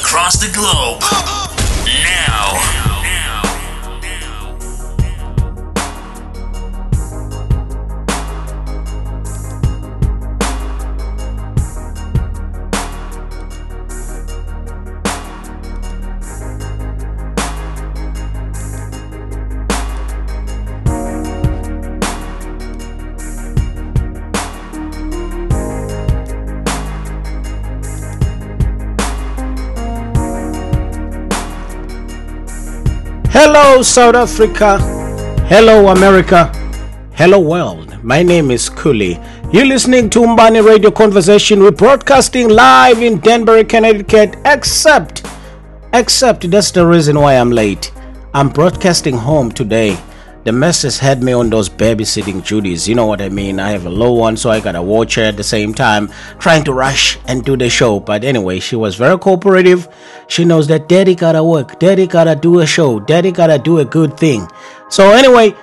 across the globe. Now. Hello, South Africa. Hello, America. Hello, world. My name is Kuli. You're listening to Umbani Radio Conversation. We're broadcasting live in Danbury, Connecticut, except, except that's the reason why I'm late. I'm broadcasting home today the mess has had me on those babysitting duties. You know what I mean? I have a low one, so I gotta watch her at the same time, trying to rush and do the show. But anyway, she was very cooperative. She knows that daddy gotta work, daddy gotta do a show, daddy gotta do a good thing. So, anyway,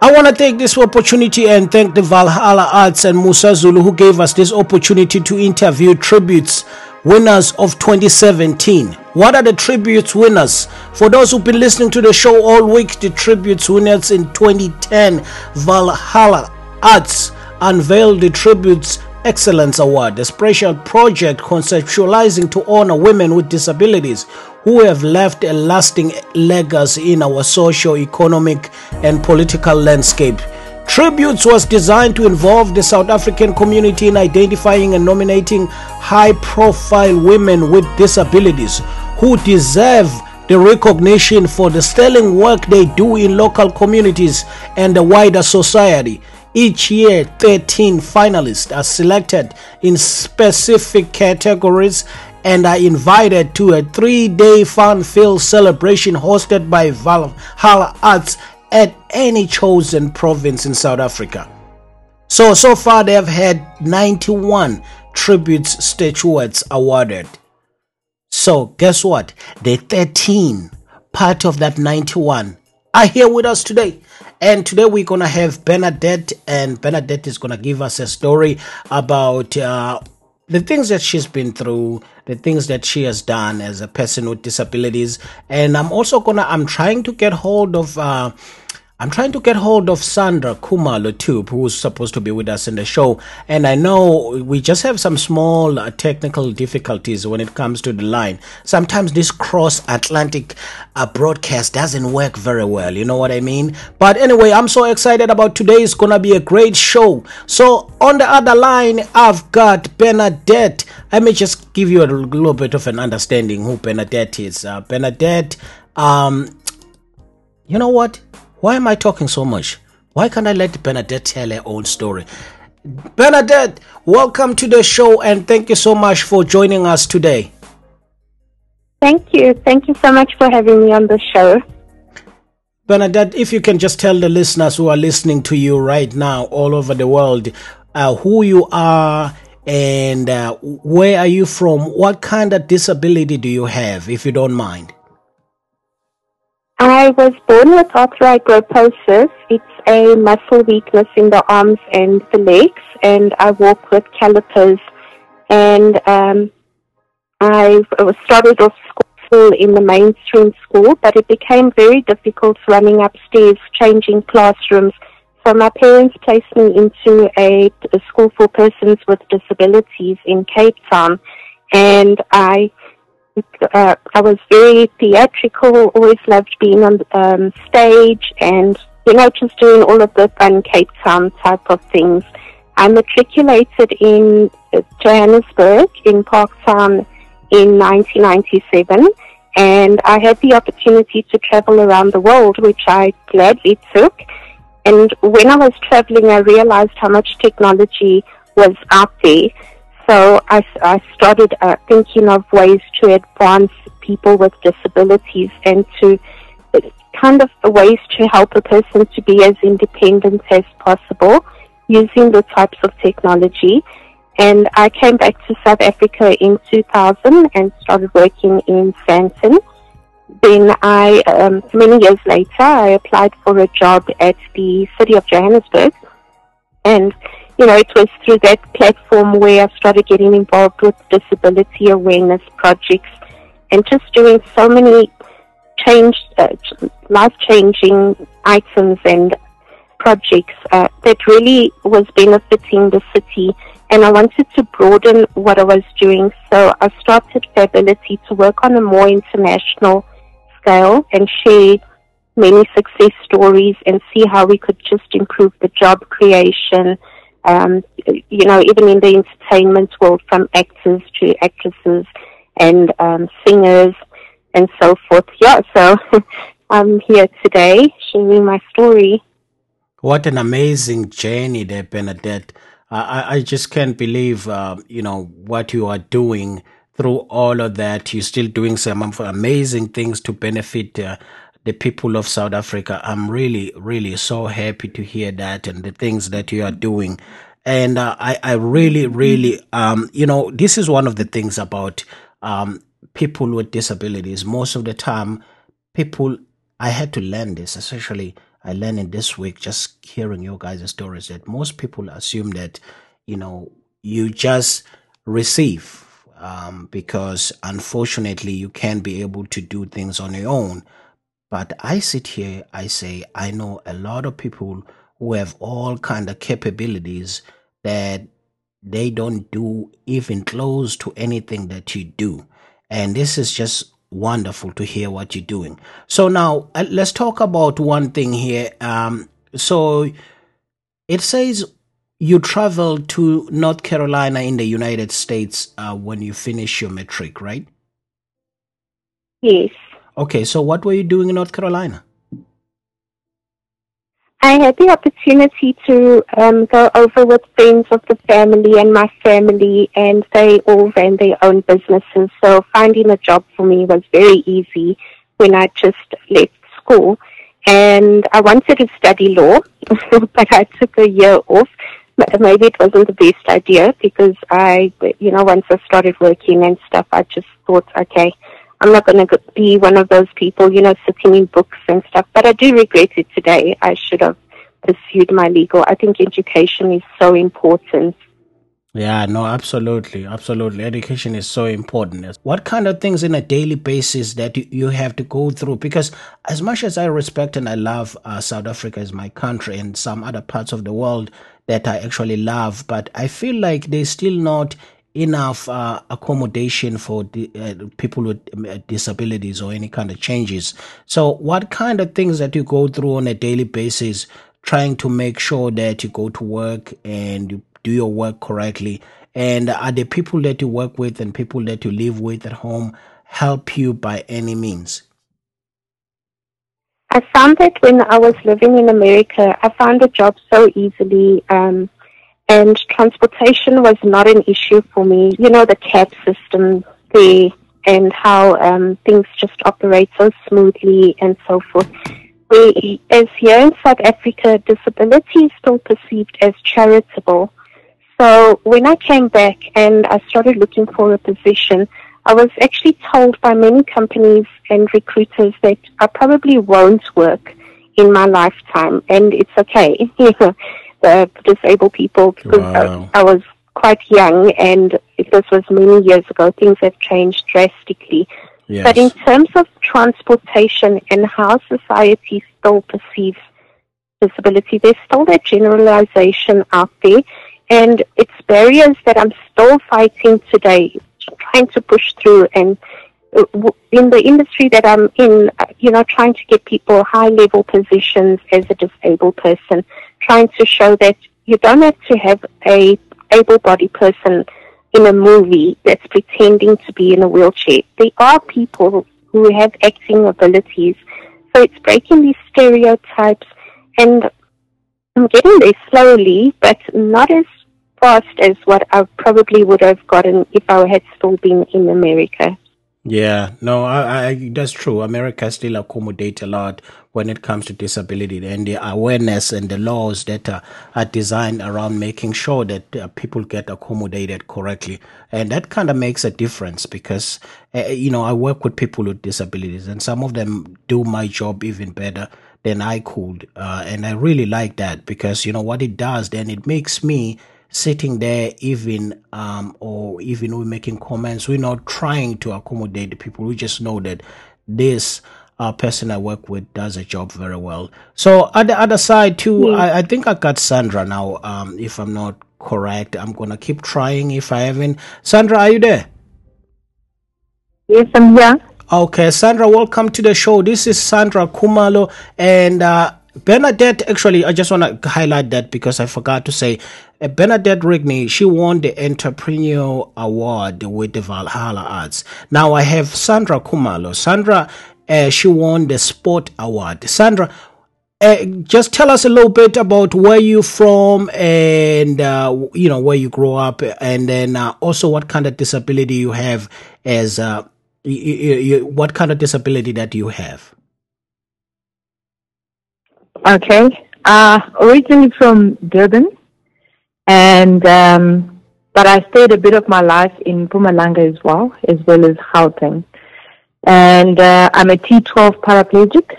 I want to take this opportunity and thank the Valhalla Arts and Musa Zulu who gave us this opportunity to interview tributes winners of 2017. What are the tributes winners? For those who've been listening to the show all week, the tributes winners in 2010, Valhalla Arts unveiled the Tributes Excellence Award, a special project conceptualizing to honor women with disabilities who have left a lasting legacy in our socio economic and political landscape. Tributes was designed to involve the South African community in identifying and nominating high profile women with disabilities who deserve the recognition for the sterling work they do in local communities and the wider society. Each year, 13 finalists are selected in specific categories and are invited to a three day fun filled celebration hosted by Valhalla Arts at any chosen province in South Africa. So, so far they have had 91 tributes statuettes awarded. So, guess what? The 13 part of that 91 are here with us today. And today we're going to have Bernadette, and Bernadette is going to give us a story about uh, the things that she's been through, the things that she has done as a person with disabilities. And I'm also gonna, I'm trying to get hold of, uh, I'm trying to get hold of Sandra Khumalo too, who's supposed to be with us in the show. And I know we just have some small uh, technical difficulties when it comes to the line. Sometimes this cross Atlantic uh, broadcast doesn't work very well. You know what I mean? But anyway, I'm so excited about today. It's going to be a great show. So on the other line, I've got Bernadette. Let me just give you a little bit of an understanding who Bernadette is. Uh, Bernadette, um, you know what? Why am I talking so much? Why can't I let Bernadette tell her own story? Bernadette, welcome to the show and thank you so much for joining us today. Thank you. Thank you so much for having me on the show. Bernadette, if you can just tell the listeners who are listening to you right now all over the world uh, who you are and uh, where are you from? What kind of disability do you have, if you don't mind? I was born with arthrogryposis. It's a muscle weakness in the arms and the legs, and I walk with calipers. And um, I started off school in the mainstream school, but it became very difficult running upstairs, changing classrooms. So my parents placed me into a, a school for persons with disabilities in Cape Town, and I uh, I was very theatrical, always loved being on um, stage and, you know, just doing all of the fun Cape Town type of things. I matriculated in Johannesburg in Parktown in 1997 and I had the opportunity to travel around the world, which I gladly took. And when I was traveling, I realized how much technology was out there. So I, I started uh, thinking of ways to advance people with disabilities and to kind of ways to help a person to be as independent as possible using the types of technology. And I came back to South Africa in 2000 and started working in Sandton. Then I, um, many years later, I applied for a job at the City of Johannesburg. And you know, it was through that platform where I started getting involved with disability awareness projects and just doing so many change, uh, life changing items and projects uh, that really was benefiting the city. And I wanted to broaden what I was doing. So I started Fability to work on a more international scale and share many success stories and see how we could just improve the job creation. Um, you know, even in the entertainment world, from actors to actresses and um, singers and so forth. Yeah, so I'm here today sharing my story. What an amazing journey there, Bernadette. I, I just can't believe, uh, you know, what you are doing through all of that. You're still doing some amazing things to benefit uh, the people of South Africa. I'm really, really so happy to hear that and the things that you are doing. And uh, I, I really, really, um, you know, this is one of the things about um, people with disabilities. Most of the time, people, I had to learn this, especially I learned in this week just hearing your guys' stories that most people assume that, you know, you just receive um, because unfortunately you can't be able to do things on your own. But I sit here, I say, I know a lot of people who have all kind of capabilities that they don't do even close to anything that you do. And this is just wonderful to hear what you're doing. So now uh, let's talk about one thing here. Um, so it says you travel to North Carolina in the United States uh, when you finish your matric, right? Yes. Okay, so what were you doing in North Carolina? I had the opportunity to um, go over with friends of the family and my family, and they all ran their own businesses. So finding a job for me was very easy when I just left school. And I wanted to study law, but I took a year off. Maybe it wasn't the best idea because I, you know, once I started working and stuff, I just thought, okay, I'm not going to be one of those people, you know, sitting in books and stuff. But I do regret it today. I should have pursued my legal. I think education is so important. Yeah, no, absolutely, absolutely. Education is so important. What kind of things in a daily basis that you have to go through? Because as much as I respect and I love uh, South Africa as my country and some other parts of the world that I actually love, but I feel like there's still not enough uh, accommodation for uh, people with um, uh, disabilities or any kind of changes. So, what kind of things that you go through on a daily basis, trying to make sure that you go to work and you do your work correctly? And are the people that you work with and people that you live with at home help you by any means? I found that when I was living in America, I found a job so easily. Um, and transportation was not an issue for me. You know, the cab system there and how um, things just operate so smoothly and so forth. We, as here in South Africa, disability is still perceived as charitable. So when I came back and I started looking for a position, I was actually told by many companies and recruiters that I probably won't work in my lifetime, and it's okay. the disabled people because wow. I, I, was quite young and this was many years ago. Things have changed drastically. Yes. But in terms of transportation and how society still perceives disability, there's still that generalization out there and it's barriers that I'm still fighting today, trying to push through and uh, in the industry that I'm in, uh, you know, trying to get people high level positions as a disabled person trying to show that you don't have to have a able-bodied person in a movie that's pretending to be in a wheelchair. There are people who have acting abilities. So it's breaking these stereotypes and I'm getting there slowly, but not as fast as what I probably would have gotten if I had still been in America. Yeah, no, I, I, that's true. America still accommodate a lot when it comes to disability and the awareness and the laws that are, are designed around making sure that uh, people get accommodated correctly. And that kind of makes a difference because, uh, you know, I work with people with disabilities and some of them do my job even better than I could. Uh, and I really like that because, you know, what it does then it makes me sitting there even um, or even we're making comments we're not trying to accommodate the people we just know that this uh, person i work with does a job very well so at the other side too I, I think i got sandra now um, if i'm not correct i'm gonna keep trying if i haven't sandra are you there Yes, I'm here. Okay, Sandra, welcome to the show. This is Sandra Khumalo and uh, Bernadette. Actually, I just want to highlight that because I forgot to say uh, Bernadette Rigney. She won the Entrepreneur Award with the Valhalla Arts. Now I have Sandra Khumalo. Sandra, uh, she won the Sport Award. Sandra, uh, just tell us a little bit about where you're from and uh, you know where you grew up, and then uh, also what kind of disability you have as uh, what kind of disability that you have. Okay. Uh, originally from Durban, and um, but I stayed a bit of my life in Mpumalanga as well, as well as Gauteng. And uh, I'm a T12 paraplegic.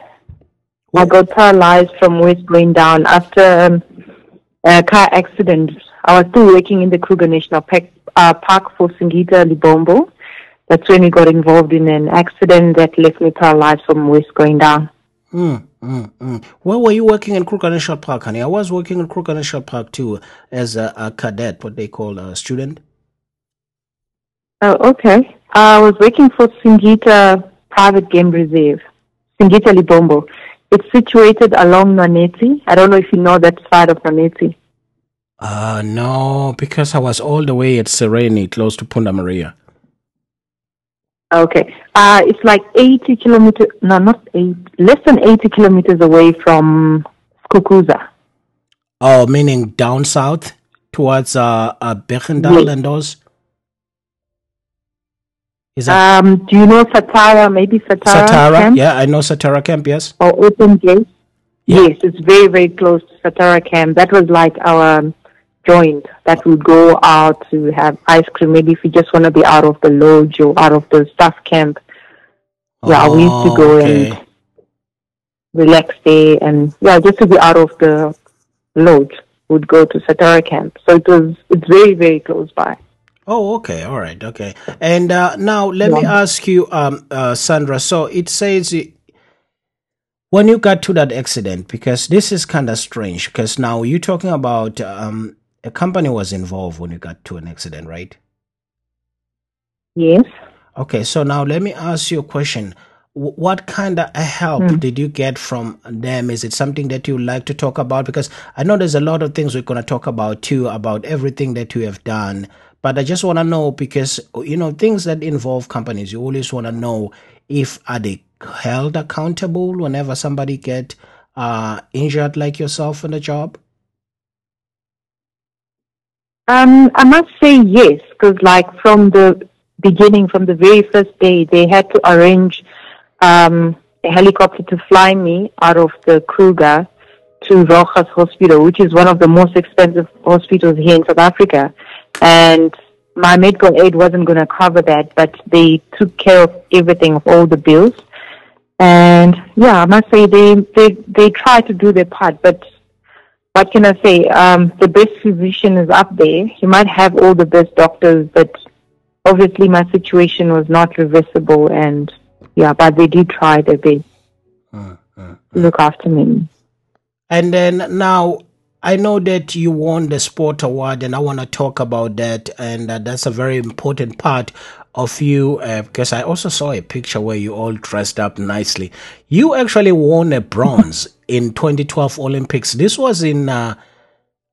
I got paralyzed from waist going down after um, a car accident. I was still working in the Kruger National Park, uh, Park for Singita Lebombo. That's when we got involved in an accident that left me paralyzed from waist going down. Mm, mm, mm. Where were you working in Kruger National Park, honey? I was working in Kruger National Park too as a, a cadet, what they call a student. Oh, okay. I was working for Singita Private Game Reserve, Singita Lebombo. It's situated along Naneti. I don't know if you know that side of Naneti. Uh, no, because I was all the way at Sirheni, close to Punda Maria. Okay. Uh, it's like 80 kilometers, no, not 8, less than 80 kilometers away from Skukuza. Oh, meaning down south towards uh, uh Bechendal Yes. and those? Is that Um, do you know Satara, maybe Satara? Satara? camp Yeah, I know Satara Camp, yes. Or Open Gate? Yeah. Yes, it's very, very close to Satara camp. That was like our joint that would go out to have ice cream. Maybe if you just want to be out of the lodge or out of the staff camp. Yeah, we used to Oh, go okay. and relax there and yeah, just to be out of the lodge would go to Satara camp. So it was it's very, very close by. Oh, okay, all right, okay. And uh, now let me ask you, um, uh, Sandra. So it says when you got to that accident, because this is kind of strange. Because now you're talking about um, a company was involved when you got to an accident, right? Yes. Okay, so now let me ask you a question. Wh- What kind of help did you get from them? Is it something that you like to talk about? Because I know there's a lot of things we're going to talk about too, about everything that you have done. But I just want to know because, you know, things that involve companies, you always want to know if are they held accountable whenever somebody get uh, injured like yourself in the job? Um, I must say yes, because like from the beginning, from the very first day, they had to arrange um, a helicopter to fly me out of the Kruger to Rojas Hospital, which is one of the most expensive hospitals here in South Africa. And my medical aid wasn't going to cover that, but they took care of everything, of all the bills. And yeah, I must say they they they try to do their part, but what can I say? Um, the best physician is up there. You might have all the best doctors, but obviously my situation was not reversible, and yeah, but they did try their best Mm, mm. to look after me. And then now I know that you won the sport award, and I want to talk about that. And uh, that's a very important part of you uh, because I also saw a picture where you all dressed up nicely. You actually won a bronze in 2012 Olympics. This was in uh,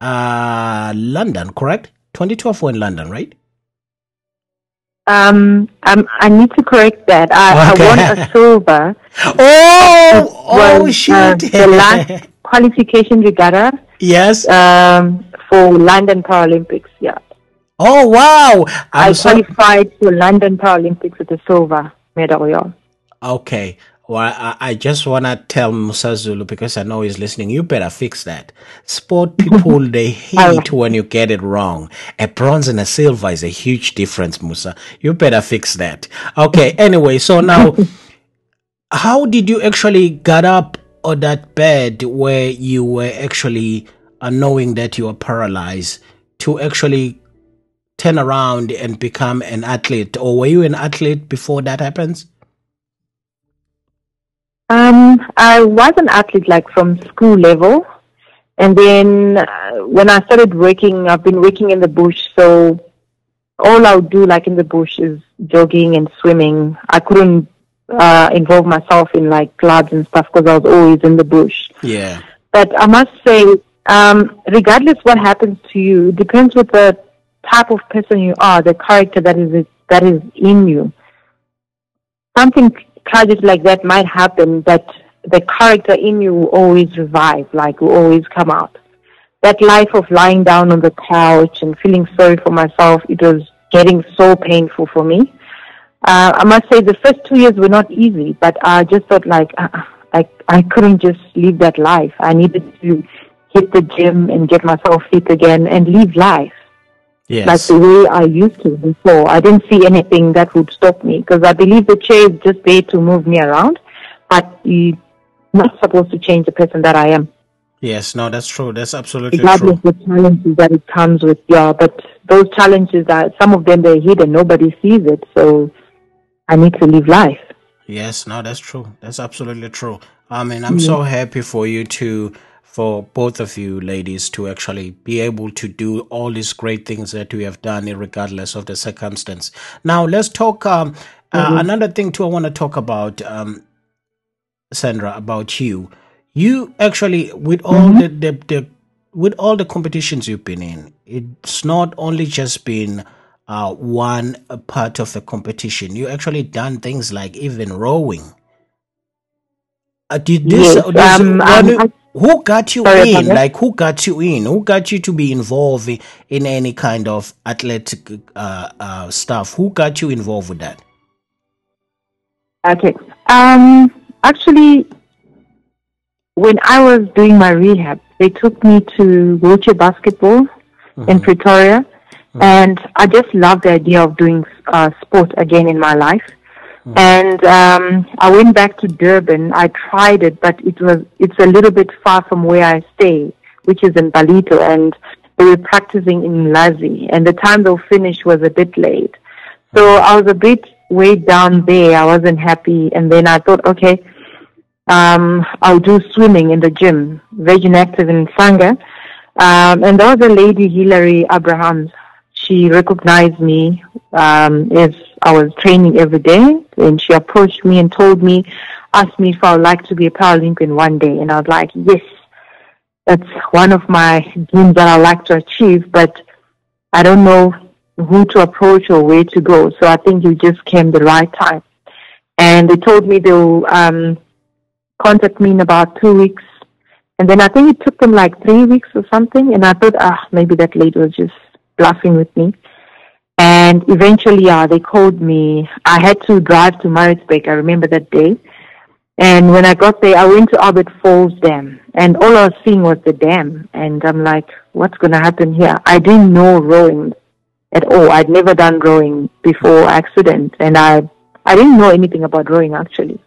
uh, London, correct? 2012 were in London, right? Um, um, I need to correct that. I, Okay. I won a silver. Oh, oh, was, shoot! uh, the last qualification regatta yes. um, for London Paralympics. Yeah, Oh, wow! i I'm so qualified for London Paralympics with a silver medal. Yeah. Okay. Well, I, I just want to tell Musa Zulu because I know he's listening. You better fix that. Sport people, they hate when you get it wrong. A bronze and a silver is a huge difference, Musa. You better fix that. Okay. Anyway, so now, how did you actually get up on that bed where you were actually uh, knowing that you were paralyzed? to actually turn around and become an athlete? Or were you an athlete before that happens? Um, I was an athlete like from school level. And then uh, when I started working, I've been working in the bush. So all I would do like in the bush is jogging and swimming. I couldn't uh, involve myself in like clubs and stuff because I was always in the bush. Yeah. But I must say, um, regardless what happens to you, it depends what the type of person you are, the character that is that is in you. Something tragic like that might happen, but the character in you will always revive, like will always come out. That life of lying down on the couch and feeling sorry for myself, it was getting so painful for me. Uh, I must say the first two years were not easy, but I just felt like uh, I, I couldn't just live that life. I needed to hit the gym and get myself fit again and live life. Yes. Like the way I used to before. I didn't see anything that would stop me because I believe the chair is just there to move me around, but you're not supposed to change the person that I am. Yes, no, that's true. That's absolutely Regardless true. of the challenges that it comes with, yeah, but those challenges are, some of them they're hidden, nobody sees it, so I need to live life. Yes, no, that's true. That's absolutely true. I mean, I'm so happy for you to, for both of you ladies to actually be able to do all these great things that you have done, regardless of the circumstance. Now, let's talk. Um, uh, another thing too, I want to talk about, um, Sandra, about you. You actually, with all the, the the with all the competitions you've been in, it's not only just been uh, one uh, part of the competition. You actually done things like even rowing. Uh, did this, Yes, this- um, um, who got you Sorry in? Like who got you in? Who got you to be involved in, any kind of athletic uh, uh, stuff? Who got you involved with that? Okay. Um, actually, when I was doing my rehab, they took me to wheelchair basketball in Pretoria, and I just loved the idea of doing uh, sport again in my life. And um, I went back to Durban. I tried it, but it was it's a little bit far from where I stay, which is in Ballito, and they were practicing in Lazi, and the time they'll finish was a bit late. So I was a bit way down there. I wasn't happy, and then I thought, okay, um, I'll do swimming in the gym, Virgin Active in Sanga. Um, and there was a lady, Hilary Abrahams. She recognized me um, as I was training every day, and she approached me and told me, asked me if I would like to be a Paralympian one day, and I was like, yes, that's one of my dreams that I like to achieve, but I don't know who to approach or where to go. So I think you just came the right time. And they told me they'll um, contact me in about two weeks. And then I think it took them like three weeks or something. And I thought, ah, maybe that lady was just bluffing with me. And eventually, yeah, they called me. I had to drive to Maritzburg. I remember that day. And when I got there, I went to Albert Falls Dam, and all I was seeing was the dam. And I'm like, what's going to happen here? I didn't know rowing at all. I'd never done rowing before accident, and I I didn't know anything about rowing actually.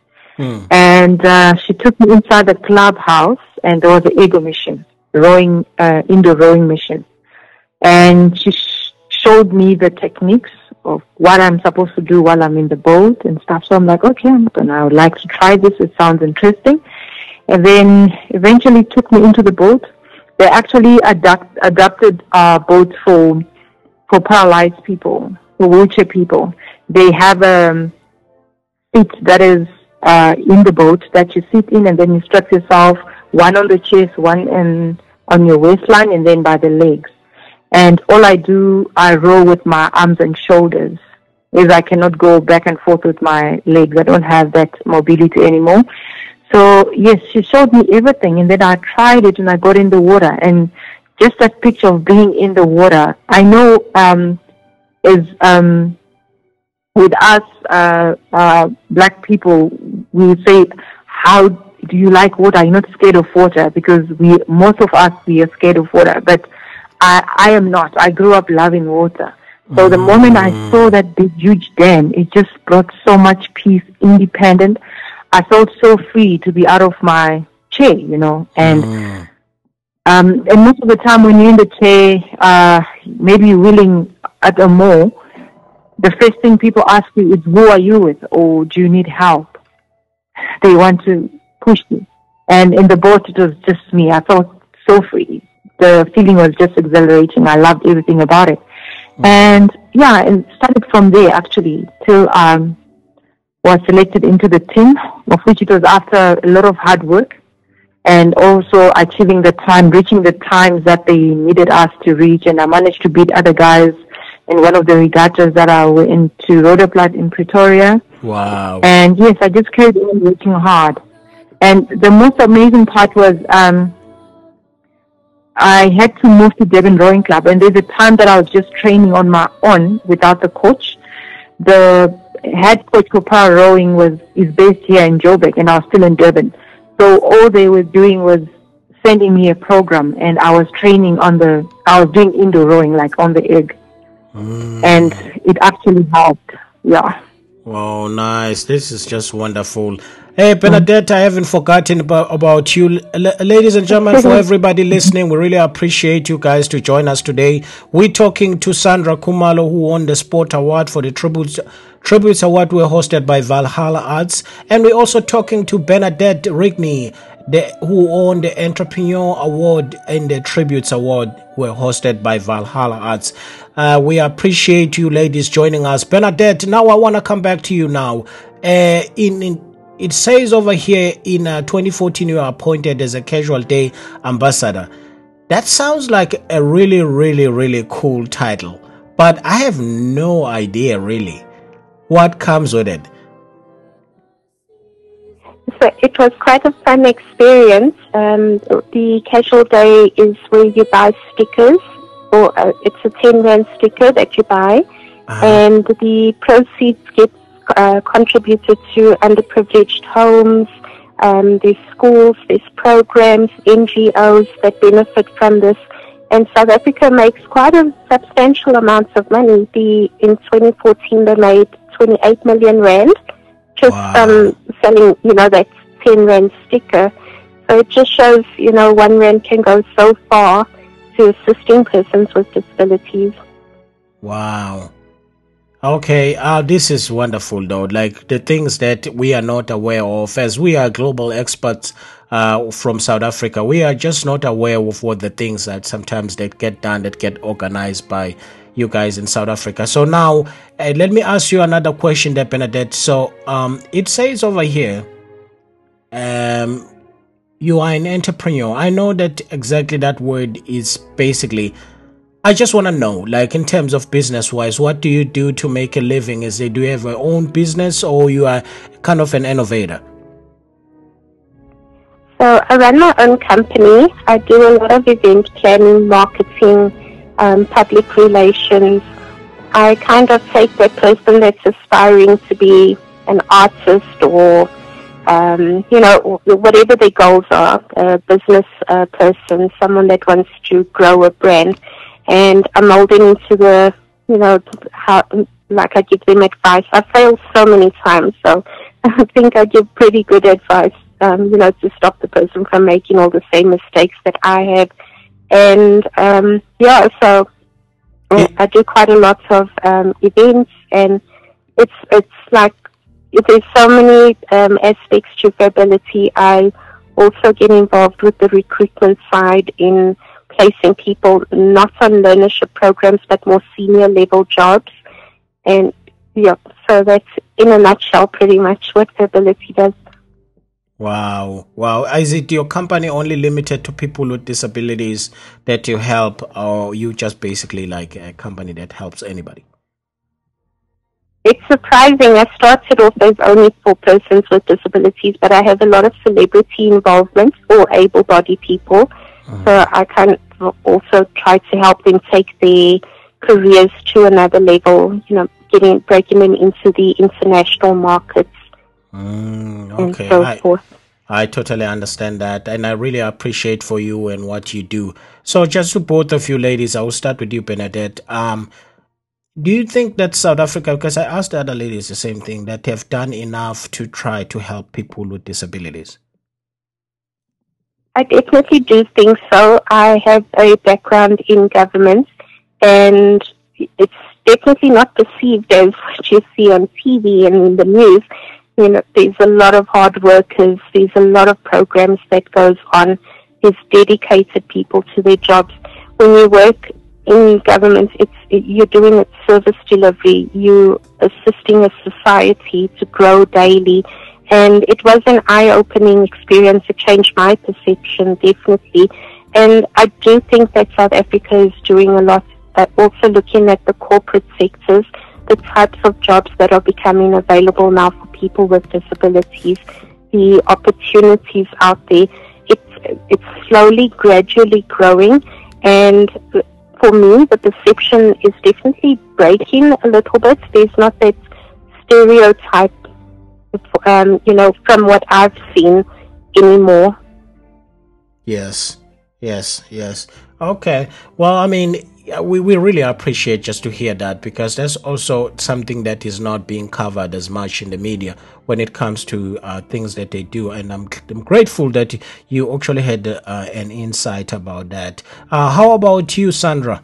And uh, she took me inside the clubhouse, and there was an ergo machine, rowing uh, indoor rowing mission, and she sh- showed me the techniques of what I'm supposed to do while I'm in the boat and stuff. So I'm like, okay, I'm gonna. I would like to try this. It sounds interesting. And then eventually took me into the boat. They actually adapt, adapted our boat for for paralyzed people, for wheelchair people. They have a seat that is uh, in the boat that you sit in and then you strap yourself, one on the chest, one in, on your waistline, and then by the legs. And all I do, I row with my arms and shoulders. Is I cannot go back and forth with my legs. I don't have that mobility anymore. So yes, she showed me everything, and then I tried it, and I got in the water, and just that picture of being in the water. I know um, is um, with us uh, uh, black people, we say, "How do you like water? You're not scared of water," because we most of us we are scared of water, but I, I am not. I grew up loving water. So the moment I saw that big, huge dam, it just brought so much peace, independent. I felt so free to be out of my chair, you know, and Um, and most of the time when you're in the chair, uh, maybe willing at a mall, the first thing people ask you is, who are you with? Or do you need help? They want to push you. And in the boat, it was just me. I felt so free. The feeling was just exhilarating. I loved everything about it. And yeah, it started from there actually till um, was selected into the team, of which it was after a lot of hard work and also achieving the time, reaching the times that they needed us to reach. And I managed to beat other guys in one of the regattas that I went into Roodeplaat in Pretoria. Wow. And yes, I just carried on working hard. And the most amazing part was um, I had to move to Durban Rowing Club, and there's a time that I was just training on my own without the coach. The head coach for power rowing was is based here in Joburg, and I was still in Durban. So all they were doing was sending me a program, and I was training on the. I was doing indoor rowing, like on the egg, mm. and it actually helped. Yeah. Wow, nice. This is just wonderful. Hey, Bernadette, I haven't forgotten about, about you. L- ladies and gentlemen, for everybody listening, we really appreciate you guys to join us today. We're talking to Sandra Khumalo, who won the Sport Award for the Tributes, Tributes Award were hosted by Valhalla Arts. And we're also talking to Bernadette Rigney, the, who won the Entrepreneur Award and the Tributes Award were hosted by Valhalla Arts. Uh, we appreciate you ladies joining us. Bernadette, now I want to come back to you now. Uh, in, in it says over here in uh, 2014 you were appointed as a casual day ambassador. That sounds like a really, really, really cool title, but I have no idea really what comes with it. So it was quite a fun experience. Um, the casual day is where you buy stickers, or uh, it's a 10 rand sticker that you buy, Uh-huh. and the proceeds get uh, contributed to underprivileged homes. Um, there's schools, there's programs, NGOs that benefit from this. And South Africa makes quite a substantial amount of money. The in 2014 they made 28 million rand just Wow. um, selling, you know, that 10 rand sticker. So it just shows, you know, one rand can go so far to assisting persons with disabilities. Wow. Okay, uh, this is wonderful though. Like the things that we are not aware of, as we are global experts uh, from South Africa, we are just not aware of what the things that sometimes that get done, that get organized by you guys in South Africa. So now, uh, let me ask you another question, there, Bernadette. So um, it says over here, um, you are an entrepreneur. I know that exactly that word is basically I just want to know, like in terms of business wise, what do you do to make a living? Is it do you have your own business or you are kind of an innovator? So I run my own company. I do a lot of event planning, marketing, um, public relations. I kind of take that person that's aspiring to be an artist or, um, you know, whatever their goals are, a business uh, person, someone that wants to grow a brand, and I mold them into the, you know, how, like I give them advice. I failed so many times, so I think I give pretty good advice, um, you know, to stop the person from making all the same mistakes that I have. And um, yeah, so I do quite a lot of um, events, and it's it's like there's so many um, aspects to viability. I also get involved with the recruitment side in placing people not on learnership programs but more senior level jobs. And yeah, so that's in a nutshell pretty much what viability does. Wow, wow. Is it your company only limited to people with disabilities that you help, or you just basically like a company that helps anybody? It's surprising. I started off as only for persons with disabilities, but I have a lot of celebrity involvement for able-bodied people. Mm-hmm. So I of also try to help them take their careers to another level. You know, getting breaking them into the international markets Mm, and okay, so I, forth. I totally understand that, and I really appreciate for you and what you do. So, just to both of you ladies, I will start with you, Bernadette. Um, do you think that South Africa, because I asked the other ladies the same thing, that have done enough to try to help people with disabilities? I definitely do think so. I have a background in government, and it's definitely not perceived as what you see on TV and in the news. You know, there's a lot of hard workers. There's a lot of programs that goes on. There's dedicated people to their jobs. When you work in government, it's it, you're doing a service delivery. You're assisting a society to grow daily, and it was an eye-opening experience. It changed my perception definitely, and I do think that South Africa is doing a lot. Uh, also looking at the corporate sectors, the types of jobs that are becoming available now for people with disabilities, the opportunities out there. It's it's slowly, gradually growing, and for me, the perception is definitely breaking a little bit. There's not that stereotype, um, you know, from what I've seen anymore. Yes, yes, yes. Okay. Well, I mean, we, we really appreciate just to hear that because that's also something that is not being covered as much in the media when it comes to uh, things that they do. And I'm, I'm grateful that you actually had uh, an insight about that. Uh, how about you, Sandra?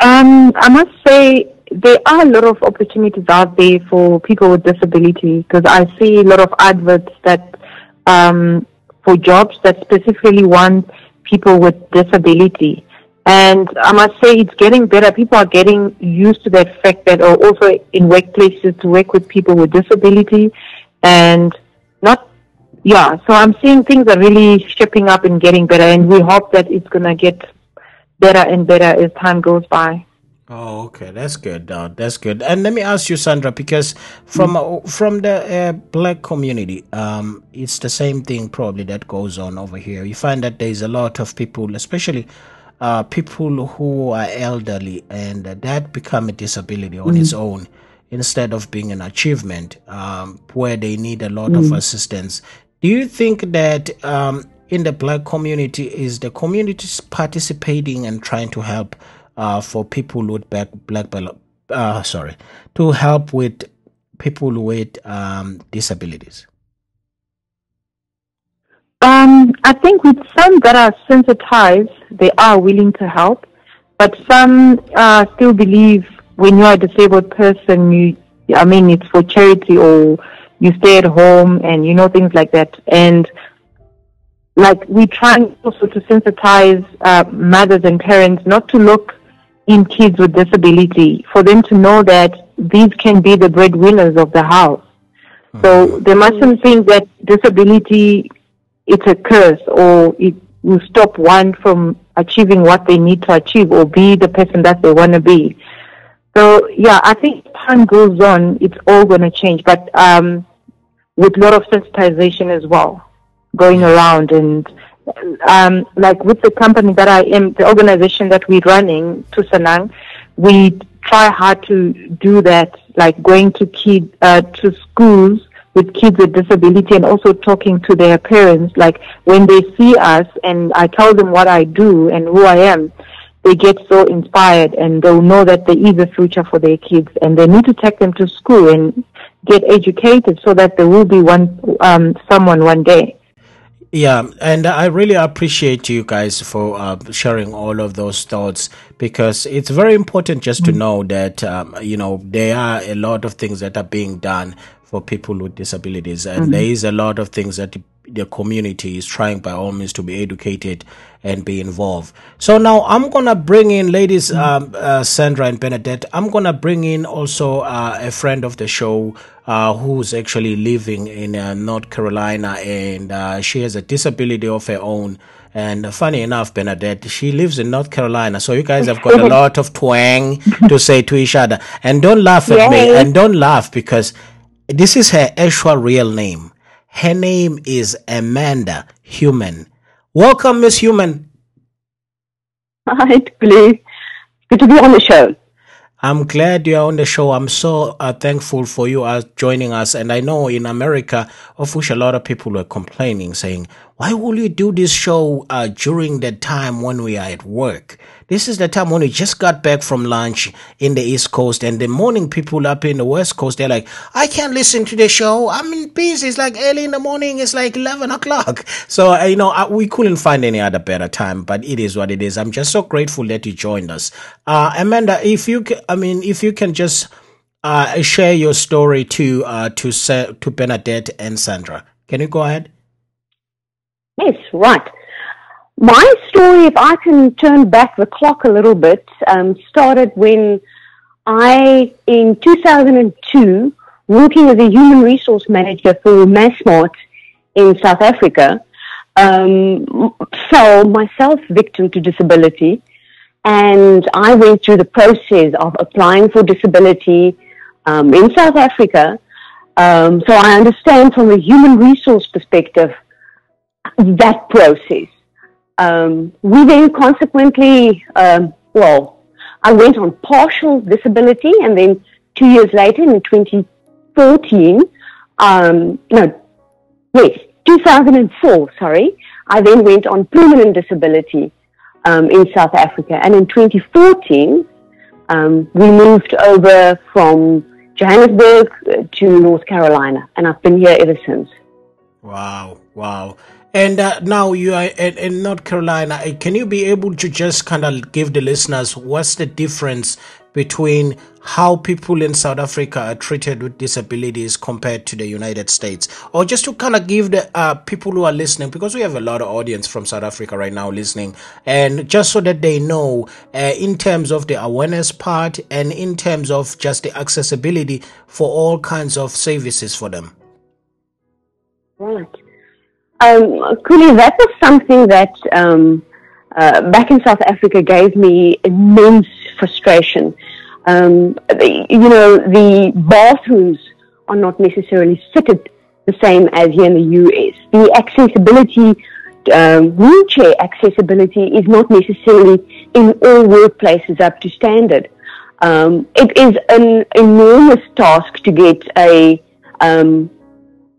Um, I must say there are a lot of opportunities out there for people with disability because I see a lot of adverts that um, for jobs that specifically want people with disability. And I must say it's getting better. People are getting used to that fact that or also in workplaces to work with people with disability and not yeah, so I'm seeing things are really shaping up and getting better and we hope that it's gonna get better and better as time goes by. Oh, okay, that's good. Uh, that's good. And let me ask you, Sandra, because from mm. uh, from the uh, black community, um, it's the same thing probably that goes on over here. You find that there's a lot of people, especially uh, people who are elderly, and that become a disability on mm. its own instead of being an achievement um, where they need a lot mm. of assistance. Do you think that um, in the black community is the community participating and trying to help? Uh, for people with black black uh, sorry to help with people with um, disabilities? Um, I think with some that are sensitized, they are willing to help, but some uh, still believe when you're a disabled person, you, I mean, it's for charity or you stay at home and you know things like that. And like we try also to sensitize uh, mothers and parents not to look in kids with disability for them to know that these can be the breadwinners of the house. So mm-hmm. they mustn't think that disability it's a curse or it will stop one from achieving what they need to achieve or be the person that they want to be. So yeah, I think time goes on, it's all going to change, but um, with a lot of sensitization as well going around and um, like with the company that I am, the organization that we're running, Tusanang, we try hard to do that, like going to kids, uh, to schools with kids with disability and also talking to their parents. Like when they see us and I tell them what I do and who I am, they get so inspired and they'll know that there is a future for their kids and they need to take them to school and get educated so that there will be one, um, someone one day. Yeah, and I really appreciate you guys for uh, sharing all of those thoughts because it's very important just to mm. know that um, you know there are a lot of things that are being done for people with disabilities, and mm-hmm. there is a lot of things that the community is trying by all means to be educated and be involved. So now I'm gonna bring in, ladies, um, uh, Sandra and Bernadette. I'm gonna bring in also uh, a friend of the show uh, who's actually living in uh, North Carolina and uh, she has a disability of her own. And funny enough, Bernadette, she lives in North Carolina. So you guys have got a lot of twang to say to each other. And don't laugh at Yay. me. And don't laugh because this is her actual real name. Her name is Amanda Human. Welcome, Miss Human. Hi, Blue. Good to be on the show. I'm glad you're on the show. I'm so uh, thankful for you uh, joining us. And I know in America, of which a lot of people were complaining, saying, why will you do this show uh, during the time when we are at work? This is the time when we just got back from lunch in the East Coast, and the morning people up in the West Coast, they're like, I can't listen to the show. I'm in peace. It's like early in the morning. It's like 11 o'clock. So, uh, you know, uh, we couldn't find any other better time, but it is what it is. I'm just so grateful that you joined us. Uh, Amanda, if you, ca- I mean, if you can just uh, share your story to uh, to to Bernadette and Sandra, can you go ahead? Yes, right. My story, if I can turn back the clock a little bit, um, started when I, in 2002, working as a human resource manager for Massmart in South Africa, um, fell myself victim to disability. And I went through the process of applying for disability um, in South Africa. Um, so I understand from a human resource perspective that process. Um, we then consequently, um, well, I went on partial disability, and then two years later, in 2014, um, no, yes, 2004, sorry, I then went on permanent disability um, in South Africa, and in 2014, um, we moved over from Johannesburg to North Carolina, and I've been here ever since. Wow, wow. And uh, now you are in, in North Carolina. Uh, Can you be able to just kind of give the listeners what's the difference between how people in South Africa are treated with disabilities compared to the United States? Or just to kind of give the uh, people who are listening, because we have a lot of audience from South Africa right now listening, and just so that they know uh, in terms of the awareness part and in terms of just the accessibility for all kinds of services for them. Right. Um, Kuli, that was something that um, uh, back in South Africa gave me immense frustration. Um, the, you know, the bathrooms are not necessarily fitted the same as here in the US. The accessibility, um, wheelchair accessibility is not necessarily in all workplaces up to standard. Um, it is an enormous task to get a um,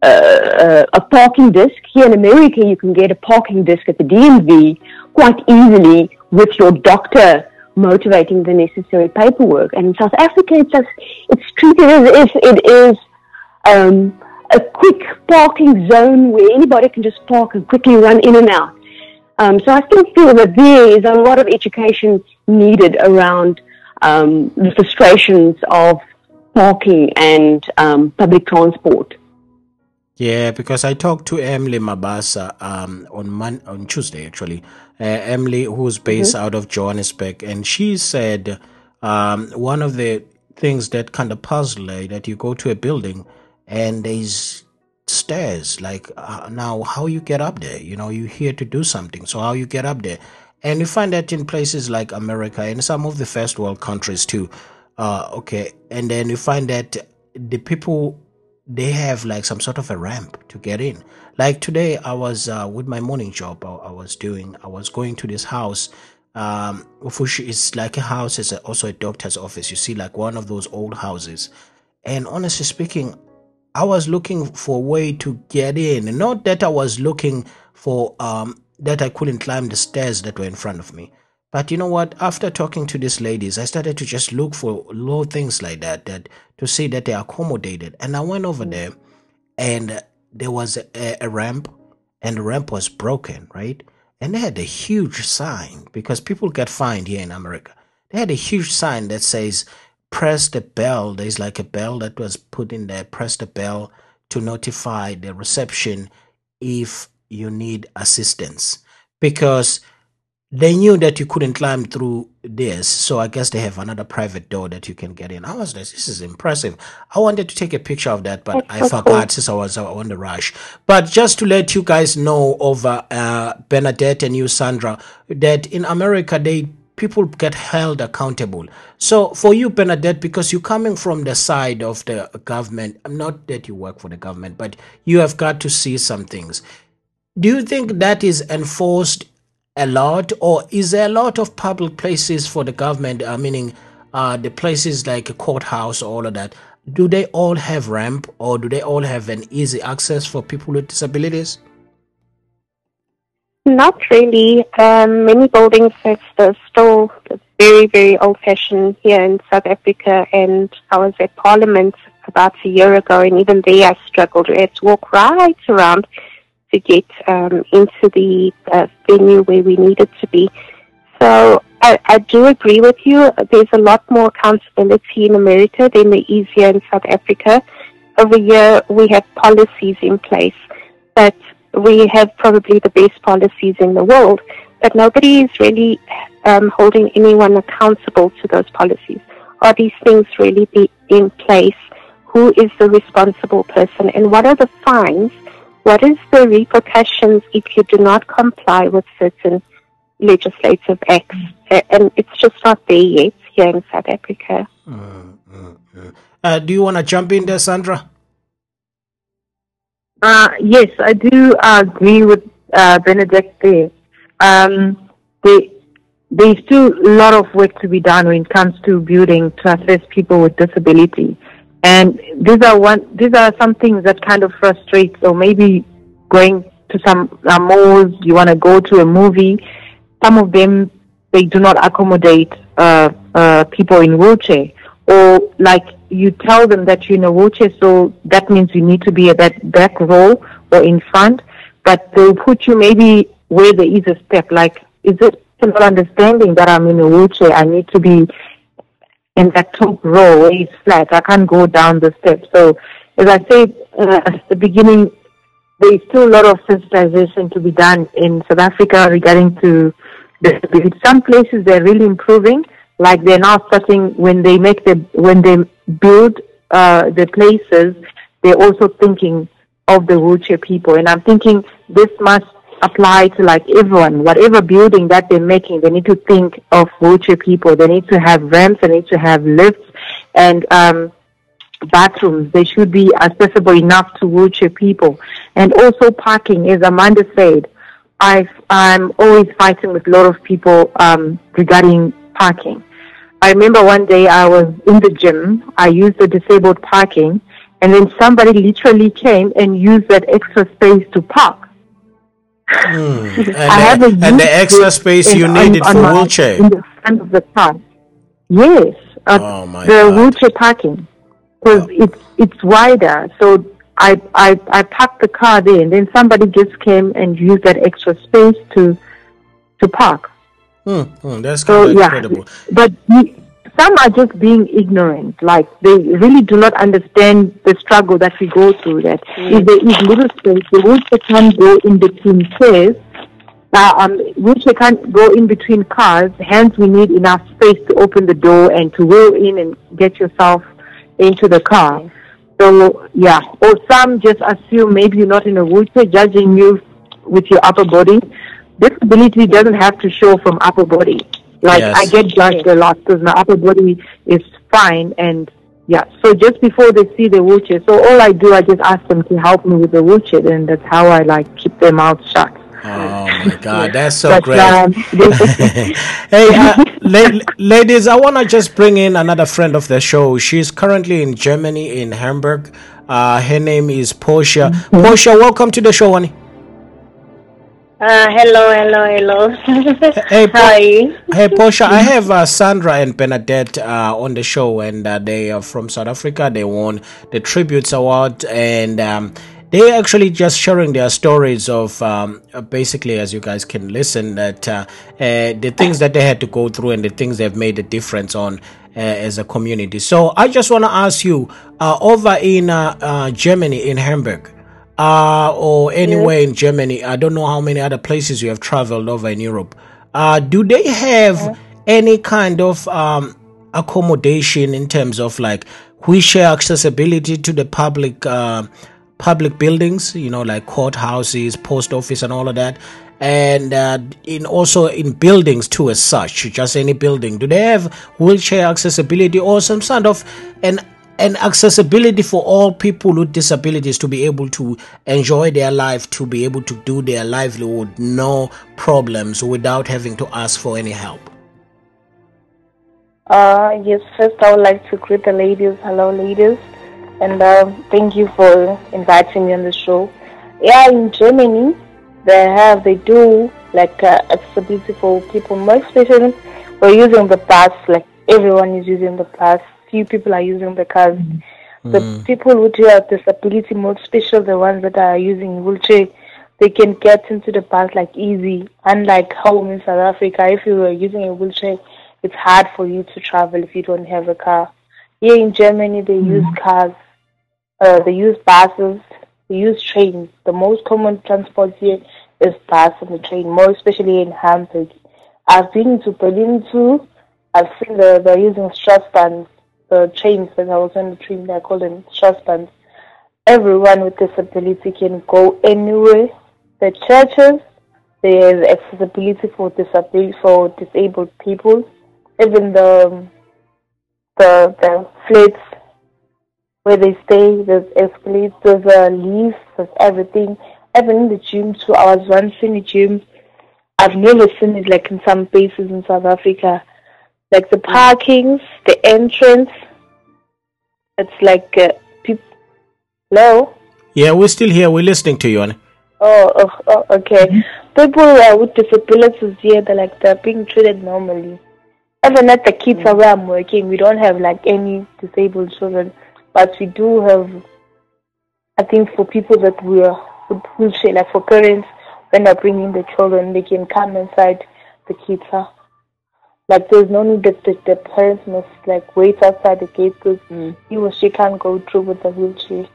uh, a parking disc. Here in America, you can get a parking disc at the DMV quite easily with your doctor motivating the necessary paperwork. And in South Africa, it's just, it's treated as if it is um, a quick parking zone where anybody can just park and quickly run in and out. Um, so I still feel that there is a lot of education needed around um, the frustrations of parking and um, public transport. Yeah, because I talked to Emily Mabasa um, on Mon- on Tuesday actually. Uh, Emily, who's based out of Johannesburg, and she said um, one of the things that kind of puzzle her that you go to a building and there's stairs. Like uh, now, how you get up there? You know, you're here to do something, so how you get up there? And you find that in places like America and some of the first world countries too. Uh, okay, and then you find that the people they have like some sort of a ramp to get in. Like today, I was uh, with my morning job. I, I was doing. I was going to this house, um, which is like a house. It's also a doctor's office. You see, like one of those old houses. And honestly speaking, I was looking for a way to get in. Not that I was looking for um, that I couldn't climb the stairs that were in front of me. But you know what? After talking to these ladies, I started to just look for little things like that, that to see that they are accommodated. And I went over mm. there, and there was a, a ramp, and the ramp was broken, right? And they had a huge sign because people get fined here in America. They had a huge sign that says, "Press the bell." There's like a bell that was put in there. Press the bell to notify the reception if you need assistance because they knew that you couldn't climb through this, so I guess they have another private door that you can get in. I was like, this is impressive. I wanted to take a picture of that, but I forgot since I was on the rush. But just to let you guys know over uh, Bernadette and you, Sandra, that in America they people get held accountable. So for you, Bernadette, because you're coming from the side of the government, not that you work for the government, but you have got to see some things. Do you think that is enforced a lot, or is there a lot of public places for the government? Uh, meaning, uh, the places like a courthouse, all of that. Do they all have ramp, or do they all have an easy access for people with disabilities? Not really. Um, many buildings are still, very, very old fashioned here in South Africa. And I was at Parliament about a year ago, and even there I struggled. To walk right around to get um, into the uh, venue where we needed to be. So I, I do agree with you. There's a lot more accountability in America than there is here in South Africa. Over here, we have policies in place, but we have probably the best policies in the world, but nobody is really um, holding anyone accountable to those policies. Are these things really be in place? Who is the responsible person? And what are the fines? What is the repercussions if you do not comply with certain legislative acts? And it's just not there yet here in South Africa. Mm, mm, mm. Uh, do you want to jump in there, Sandra? Uh, yes, I do uh, agree with uh, Benedict there. Um, they, there's still a lot of work to be done when it comes to building to assess people with disability. And these are one, these are some things that kind of frustrate. So maybe going to some uh, malls, you want to go to a movie. Some of them they do not accommodate uh, uh, people in wheelchair, or like you tell them that you're in a wheelchair, so that means you need to be at that back row or in front, but they'll put you maybe where there is a step. Like, is it not understanding that I'm in a wheelchair? I need to be in that top row it's flat. I can't go down the steps. So, as I said uh, at the beginning, there is still a lot of sensitization to be done in South Africa regarding to disability. Some places they're really improving, like they're now starting when they make the when they build uh, the places, they're also thinking of the wheelchair people. And I'm thinking this must apply to like everyone, whatever building that they're making, they need to think of wheelchair people. They need to have ramps, they need to have lifts and um, bathrooms. They should be accessible enough to wheelchair people. And also parking, as Amanda said, i am always fighting with a lot of people um, regarding parking. I remember one day I was in the gym. I used the disabled parking, and then somebody literally came and used that extra space to park. Mm. And, the, and the extra space you needed on, on for my, wheelchair in the front of the car. Yes, uh, oh the God. wheelchair parking because oh. it's it's wider. So I, I I parked the car there, and then somebody just came and used that extra space to to park. Hmm, hmm, that's so, yeah. incredible. But some are just being ignorant. Like they really do not understand the struggle that we go through. That mm. if there is little space, the wheelchair can't go in between chairs. Uh, um, wheelchair can't go in between cars. Hence, we need enough space to open the door and to wheel in and get yourself into the car. So yeah, or some just assume maybe you're not in a wheelchair, judging you with your upper body disability doesn't have to show from upper body. Like yes. I get judged a lot because my upper body is fine and yeah. So just before they see the wheelchair, so all I do, I just ask them to help me with the wheelchair, and that's how I like keep their mouth shut. Oh my God, that's so but, great! Um, hey, uh, la- ladies, I want to just bring in another friend of the show. She's currently in Germany, in Hamburg. Uh, her name is Portia. Mm-hmm. Portia, welcome to the show, honey. Uh, hello, hello, hello. hey, Hi. Hey, Portia, I have uh, Sandra and Bernadette uh, on the show, and uh, they are from South Africa. They won the Tributes Award, and um, they're actually just sharing their stories of um, basically, as you guys can listen, that uh, uh, the things that they had to go through and the things they've made a difference on. as a community. So I just want to ask you, over in Germany, in Hamburg, uh, or anywhere in Germany. I don't know how many other places you have traveled over in Europe. Uh, do they have any kind of um, accommodation in terms of like wheelchair accessibility to the public uh, public buildings? You know, like courthouses, post office, and all of that. And uh, in also in buildings too, as such, just any building. Do they have wheelchair accessibility or some sort of an and accessibility for all people with disabilities to be able to enjoy their life, to be able to do their livelihood, no problems without having to ask for any help. Uh, yes, first I would like to greet the ladies. Hello, ladies, and uh, thank you for inviting me on the show. Yeah, in Germany, they have, they do like uh, accessibility for people. More especially, we're using the bus. Like everyone is using the bus. Few people are using the cars. Mm. The mm. people who do have disability, more special the ones that are using wheelchair, they can get into the bus like easy. Unlike home in South Africa, if you were using a wheelchair, it's hard for you to travel if you don't have a car. Here in Germany, they mm. use cars, uh, they use buses, they use trains. The most common transport here is bus and the train, more especially in Hamburg. I've been to Berlin too. I've seen the they're using Strassbahn, the trains that I was on the train. They're called them Strassbahn. Everyone with disability can go anywhere. The churches, there is accessibility for disability for disabled people. Even the um, the the flats where they stay, there's escalators, there's uh, a lift, there's everything. Even in the gym too. I was once in the gym. I've never seen it like in some places in South Africa. Like the parkings, the entrance. It's like uh, people. Hello. Yeah, we're still here. We're listening to you. Annie. Oh, oh, oh okay. People uh, with disabilities here, they're like they're being treated normally. Even at the kids are where I'm working, we don't have like any disabled children, but we do have. I think for people that we are with wheelchair, like for parents, when they're bringing the children, they can come inside the kids. Huh? Like there's no need that the, the parents must like wait outside the gate because he or she can't go through with the wheelchair.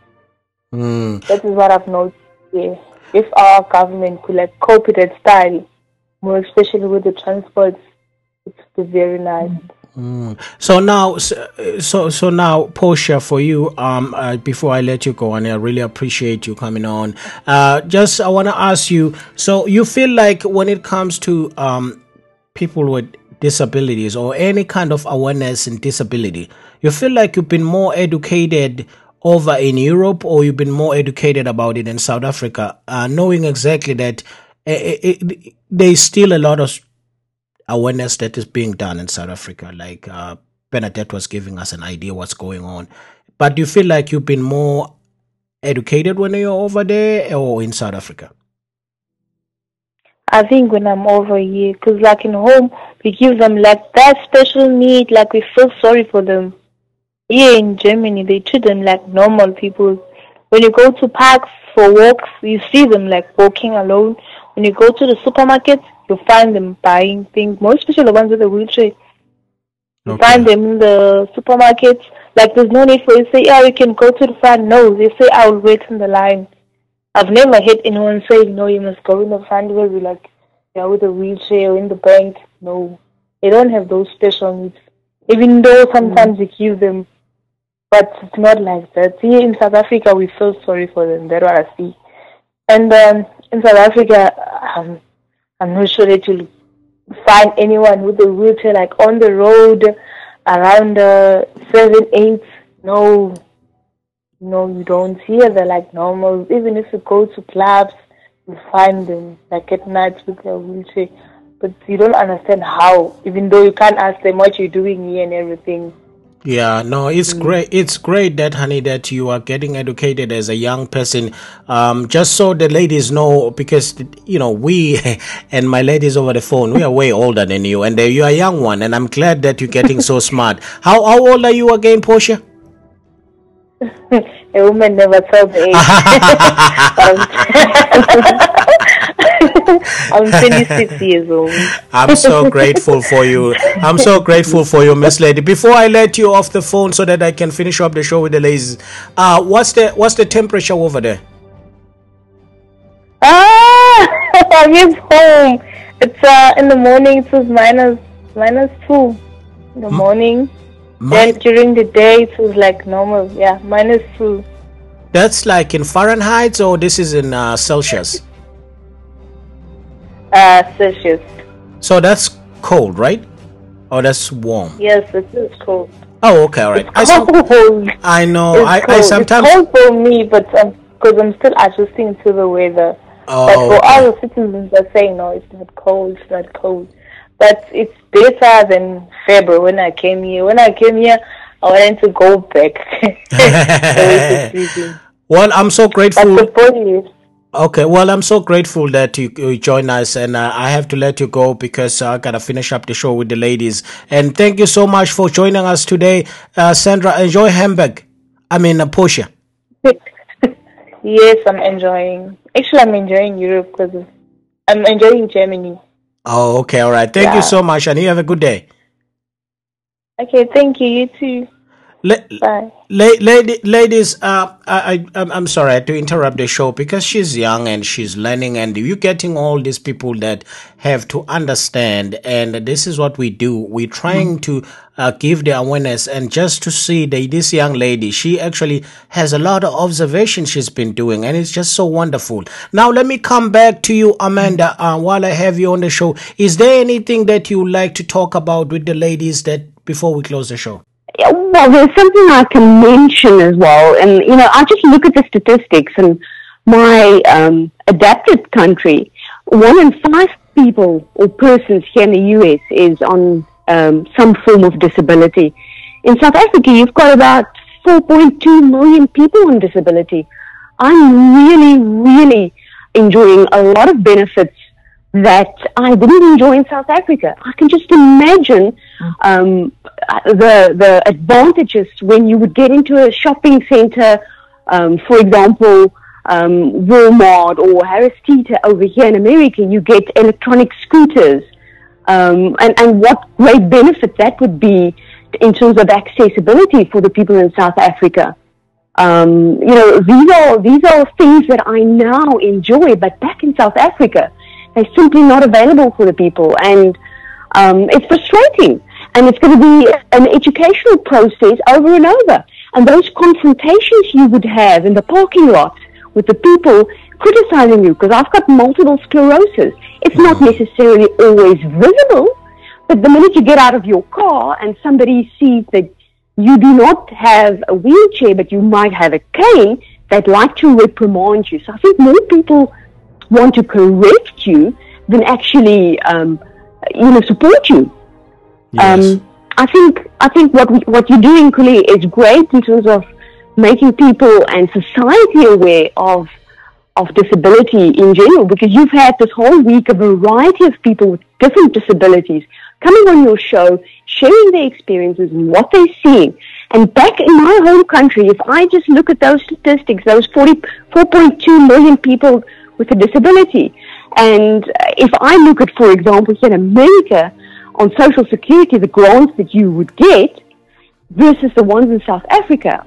Mm. That is what I've noticed. Yeah. If our government could like cope with that style, more especially with the transport, it would be very nice. So now, so so now, Portia, for you, um, uh, before I let you go, and I really appreciate you coming on. Uh, just I want to ask you. So you feel like when it comes to um, people with disabilities or any kind of awareness in disability, you feel like you've been more educated over in Europe, or you've been more educated about it in South Africa, uh, knowing exactly that uh, it, it, there's still a lot of awareness that is being done in South Africa. Like uh, was giving us an idea what's going on. But you feel like you've been more educated when you're over there or in South Africa? I think when I'm over here, because like in home, we give them like that special need, like we feel sorry for them. Here in Germany, they treat them like normal people. When you go to parks for walks, you see them like walking alone. When you go to the supermarket, you find them buying things, more especially the ones with the wheelchair. You Okay. find them in the supermarkets. Like there's no need for you to say, yeah, you can go to the front. No, they say, I will wait in the line. I've never heard anyone saying, no, you must go in the front where we like, yeah, with a wheelchair in the bank. No, they don't have those special needs. Even though sometimes you give them, but it's not like that. Here in South Africa, we feel sorry for them. That's what I see. And um, in South Africa, um, I'm not sure that you'll find anyone with a wheelchair like on the road around uh, seven, eight. No, no, you don't. hear. they're like normal. Even if you go to clubs, you find them like at night with their wheelchair. But you don't understand how, even though you can't ask them what you're doing here and everything. Yeah, no, it's great. It's great that, honey, that you are getting educated as a young person. Um, just so the ladies know, because you know we and my ladies over the phone, we are way older than you, and uh, you are a young one. And I'm glad that you're getting so smart. How how old are you again, Portia? A woman never tells the age. I'm 26 years old. I'm so grateful for you. I'm so grateful for you, Miss Lady. Before I let you off the phone so that I can finish up the show with the ladies, uh, what's the what's the temperature over there? Ah, I'm at home. It's uh, in the morning. It was minus minus two in the morning. Then during the day it was like normal. Yeah, minus two. That's like in Fahrenheit, or this is in uh, Celsius. Uh, Celsius. So that's cold, right? Or that's warm? Yes, it is cold. Oh, okay, all right. I, It's some- cold. I know. It's I, cold. I sometimes. It's cold for me, but because I'm still adjusting to the weather. but Oh, for okay. other citizens, are saying no, it's not cold. It's not cold. But it's better than February when I came here. When I came here, I wanted to go back. The way it's freezing. well, I'm so grateful. the body is Okay, well, I'm so grateful that you, you join us, and uh, I have to let you go because uh, I gotta finish up the show with the ladies. And thank you so much for joining us today, uh, Sandra. Enjoy Hamburg. I mean, uh, Portia. yes, I'm enjoying. Actually, I'm enjoying Europe because I'm enjoying Germany. Oh, okay, all right. Thank you so much, and you have a good day. Okay, thank you. You too. La-. La- lady, ladies, uh, I, I, I'm- I'm sorry to interrupt the show because she's young and she's learning, and you're getting all these people that have to understand. And this is what we do. We're trying to uh, give the awareness, and just to see that this young lady, she actually has a lot of observation she's been doing, and it's just so wonderful. Now, let me come back to you, Amanda, uh, while I have you on the show. Is there anything that you would like to talk about with the ladies that before we close the show? Well, there's something I can mention as well, and you know, I just look at the statistics and my um, adapted country. One in five people or persons here in the US is on um, some form of disability. In South Africa, you've got about 4.2 million people on disability. I'm really, really enjoying a lot of benefits that I didn't enjoy in South Africa. I can just imagine um, the the advantages when you would get into a shopping center, um, for example, um, Walmart or Harris Teeter over here in America. You get electronic scooters, um, and and what great benefit that would be in terms of accessibility for the people in South Africa. Um, you know, these are these are things that I now enjoy, but back in South Africa, they're simply not available for the people, and um, it's frustrating. And it's going to be an educational process over and over. And those confrontations you would have in the parking lot with the people criticizing you, because I've got multiple sclerosis, it's not necessarily always visible, but the minute you get out of your car and somebody sees that you do not have a wheelchair, but you might have a cane, they'd like to reprimand you. So I think more people want to correct you than actually, um, you know, support you. Um, I think I think what we, what you're doing, Kuli, is great in terms of making people and society aware of of disability in general. Because you've had this whole week a variety of people with different disabilities coming on your show, sharing their experiences and what they're seeing. And back in my home country, if I just look at those statistics, those 40, 4.2 million people with a disability, and uh, if I look at, for example, here in America, on Social Security, the grants that you would get versus the ones in South Africa.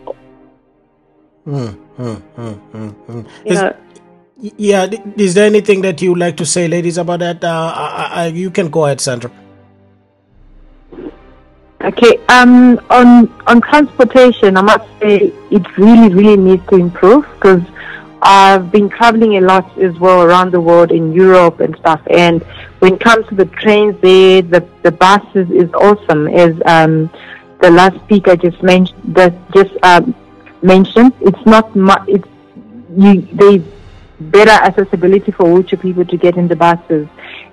Mm, mm, mm, mm, mm. You Is- know, yeah, is there anything that you would like to say, ladies, about that? Uh, I, I, you can go ahead, Sandra. Okay, um, on on transportation, I must say it really, really needs to improve because I've been traveling a lot as well around the world in Europe and stuff. And when it comes to the trains, there, the the buses is awesome. As um, the last speaker just mentioned, that just um, mentioned, it's not mu- it's you there's better accessibility for wheelchair people to get in the buses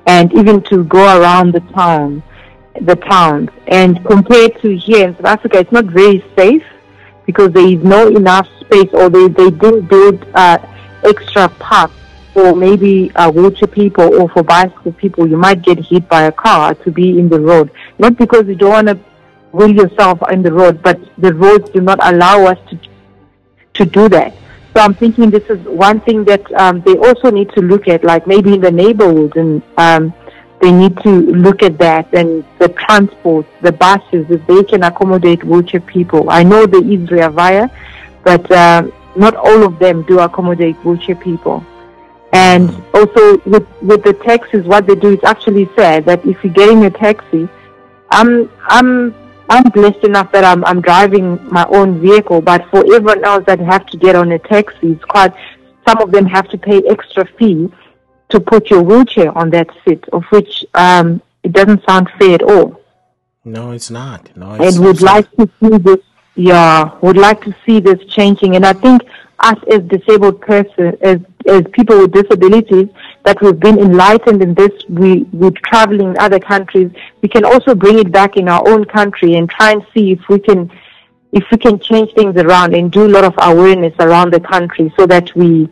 and even to go around the town the towns. And compared to here in South Africa, it's not very safe because there is no enough space or they, they didn't build uh, extra parks for maybe uh, wheelchair people or for bicycle people. You might get hit by a car to be in the road. Not because you don't want to wheel yourself in the road, but the roads do not allow us to to do that. So I'm thinking this is one thing that um, they also need to look at, like maybe in the neighborhoods, and um, they need to look at that and the transport, the buses, if they can accommodate wheelchair people. I know there is Rea Vaya, but uh, not all of them do accommodate wheelchair people. And also with with the taxis, what they do is actually sad that if you're getting a taxi, I'm I'm I'm blessed enough that I'm I'm driving my own vehicle, but for everyone else that have to get on a taxi, it's quite. Some of them have to pay extra fee to put your wheelchair on that seat, of which um, it doesn't sound fair at all. No, it's not. No, it's And would like to see this. Yeah, would like to see this changing. And I think us as disabled person, as as people with disabilities, that we've been enlightened in this. We we're traveling in other countries. We can also bring it back in our own country and try and see if we can if we can change things around and do a lot of awareness around the country so that we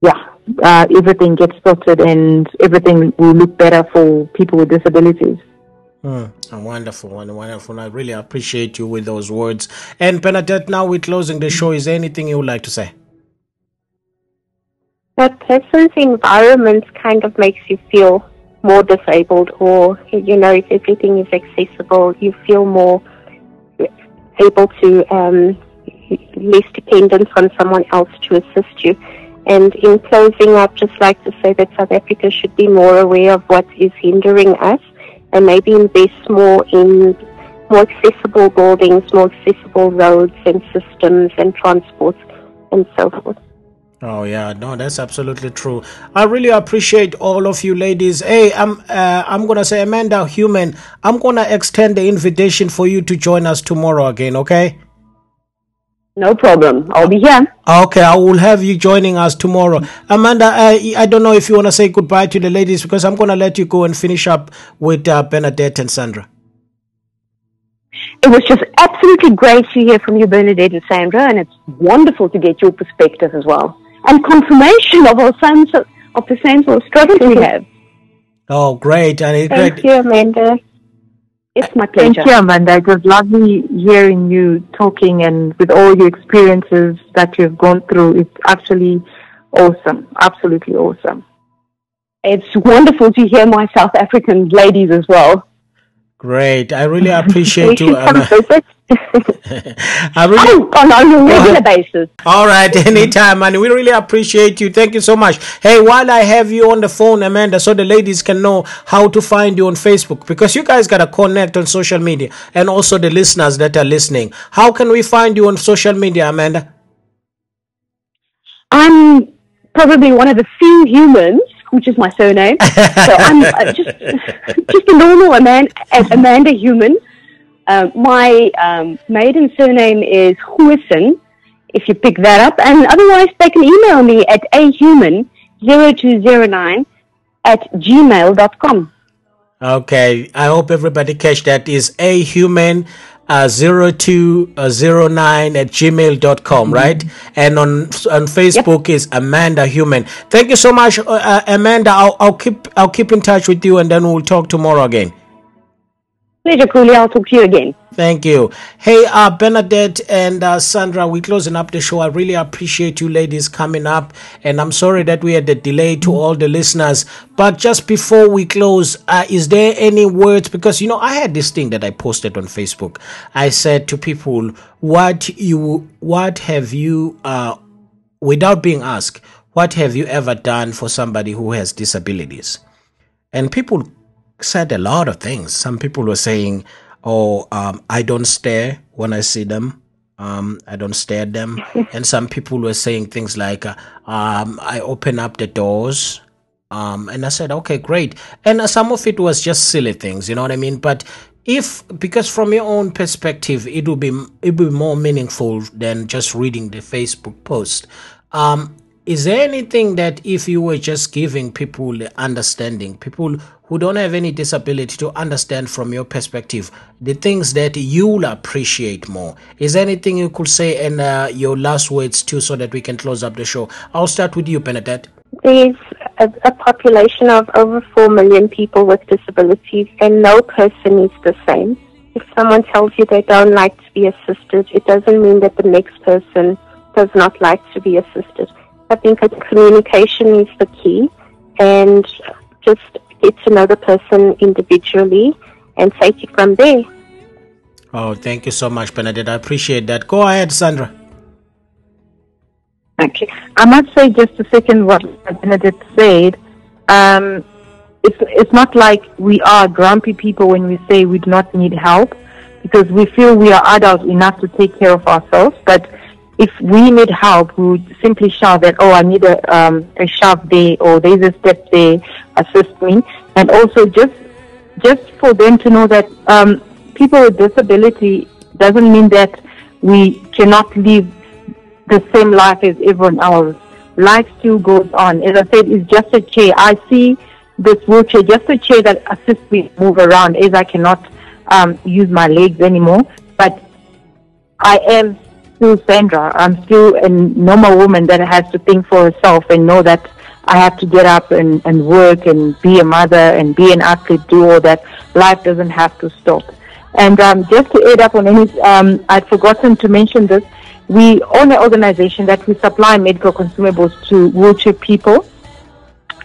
yeah uh, everything gets sorted and everything will look better for people with disabilities. Mm, wonderful, wonderful. I really appreciate you with those words. And Bernadette, now we're closing the show. Is there anything you would like to say? That person's environment kind of makes you feel more disabled, or, you know, if everything is accessible, you feel more able to, um, less dependent on someone else to assist you. And in closing, I'd just like to say that South Africa should be more aware of what is hindering us and maybe invest more in more accessible buildings, more accessible roads and systems and transport and so forth. Oh yeah, no, that's absolutely true. I really appreciate all of you ladies. Hey, I'm uh, I'm gonna say Amanda Human. I'm gonna extend the invitation for you to join us tomorrow again. Okay. No problem. I'll be here. Okay, I will have you joining us tomorrow. Amanda, I, I don't know if you want to say goodbye to the ladies because I'm going to let you go and finish up with uh, Bernadette and Sandra. It was just absolutely great to hear from you, Bernadette and Sandra, and it's wonderful to get your perspective as well. And confirmation of our sense of, of the sense of struggles we have. Oh, great. And Thank great. you, Amanda. It's my pleasure. Thank you, Amanda. It was lovely hearing you talking and with all your experiences that you've gone through. It's actually awesome. Absolutely awesome. It's wonderful to hear my South African ladies as well. Great. I really appreciate We you. should come Ama- visit. I really Oh, on, on a regular basis. All right, anytime, and we really appreciate you. Thank you so much. Hey, while I have you on the phone, Amanda, so the ladies can know how to find you on Facebook, because you guys gotta connect on social media, and also the listeners that are listening. How can we find you on social media, Amanda? I'm probably one of the few humans, which is my surname. so I'm uh, just just a normal Amanda, Amanda human. Uh, my um, maiden surname is Huison, if you pick that up. And otherwise, they can email me at ahuman0209 at gmail.com. Okay, I hope everybody catch that. Is a human uh, 0209 at gmail.com, right? And on on Facebook is Amanda Human. Thank you so much, uh, uh, Amanda. I'll, I'll keep I'll keep in touch with you, and then we'll talk tomorrow again. Pleasure, Kuli. I'll talk to you again. Thank you. Hey, uh, Bernadette and uh, Sandra, we're closing up the show. I really appreciate you ladies coming up, and I'm sorry that we had a delay to all the listeners. But just before we close, uh, is there any words? Because you know, I had this thing that I posted on Facebook. I said to people, "What you, what have you, uh, without being asked, what have you ever done for somebody who has disabilities?" And people said a lot of things. Some people were saying, "Oh, um, I don't stare when I see them. Um, I don't stare at them." and some people were saying things like, uh, um, "I open up the doors." Um, and I said, "Okay, great." And uh, some of it was just silly things, you know what I mean? But if because from your own perspective, it will be it will be more meaningful than just reading the Facebook post. Um, is there anything that if you were just giving people understanding, people who don't have any disability to understand from your perspective, the things that you'll appreciate more? Is there anything you could say in uh, your last words too, so that we can close up the show? I'll start with you, Bernadette. There's a, a population of over 4 million people with disabilities, and no person is the same. If someone tells you they don't like to be assisted, it doesn't mean that the next person does not like to be assisted. I think that communication is the key, and just get to know the person individually and take it from there. Oh, thank you so much, Bernadette. I appreciate that. Go ahead, Sandra. Okay. I must say just a second what Benedict said. Um, it's, it's not like we are grumpy people when we say we do not need help because we feel we are adults enough to take care of ourselves. But if we need help, we would simply shout that, oh, I need a, um, a shove there or there's a step there, assist me. And also just, just for them to know that um, people with disability doesn't mean that we cannot live the same life as everyone else. Life still goes on. As I said, it's just a chair. I see this wheelchair, just a chair that assists me move around as I cannot um, use my legs anymore. But I am still Sandra. I'm still a normal woman that has to think for herself and know that I have to get up and, and work and be a mother and be an athlete, do all that. Life doesn't have to stop. And um, just to add up on any, um, I'd forgotten to mention this. We own an organization that we supply medical consumables to wheelchair people,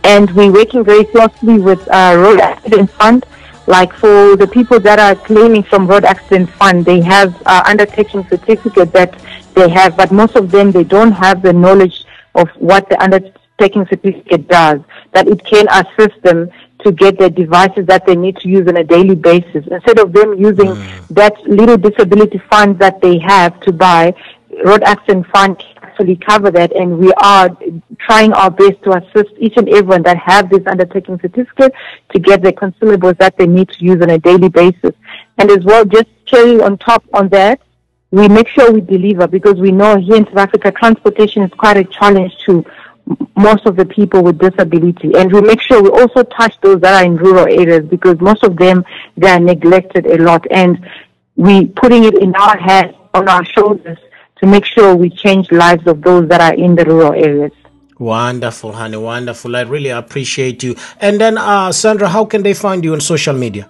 and we're working very closely with uh, Road Accident Fund. Like for the people that are claiming from Road Accident Fund, they have uh, undertaking certificate that they have, but most of them they don't have the knowledge of what the undertaking certificate does. That it can assist them to get the devices that they need to use on a daily basis. Instead of them using that little disability fund that they have to buy, Road Accident Fund actually cover that and we are trying our best to assist each and everyone that have this undertaking certificate to get the consumables that they need to use on a daily basis. And as well, just cherry on top on that, we make sure we deliver because we know here in South Africa transportation is quite a challenge to most of the people with disability and we make sure we also touch those that are in rural areas because most of them they are neglected a lot and we putting it in our hands on our shoulders to make sure we change lives of those that are in the rural areas. Wonderful, honey. Wonderful. I really appreciate you. And then, uh, Sandra, how can they find you on social media?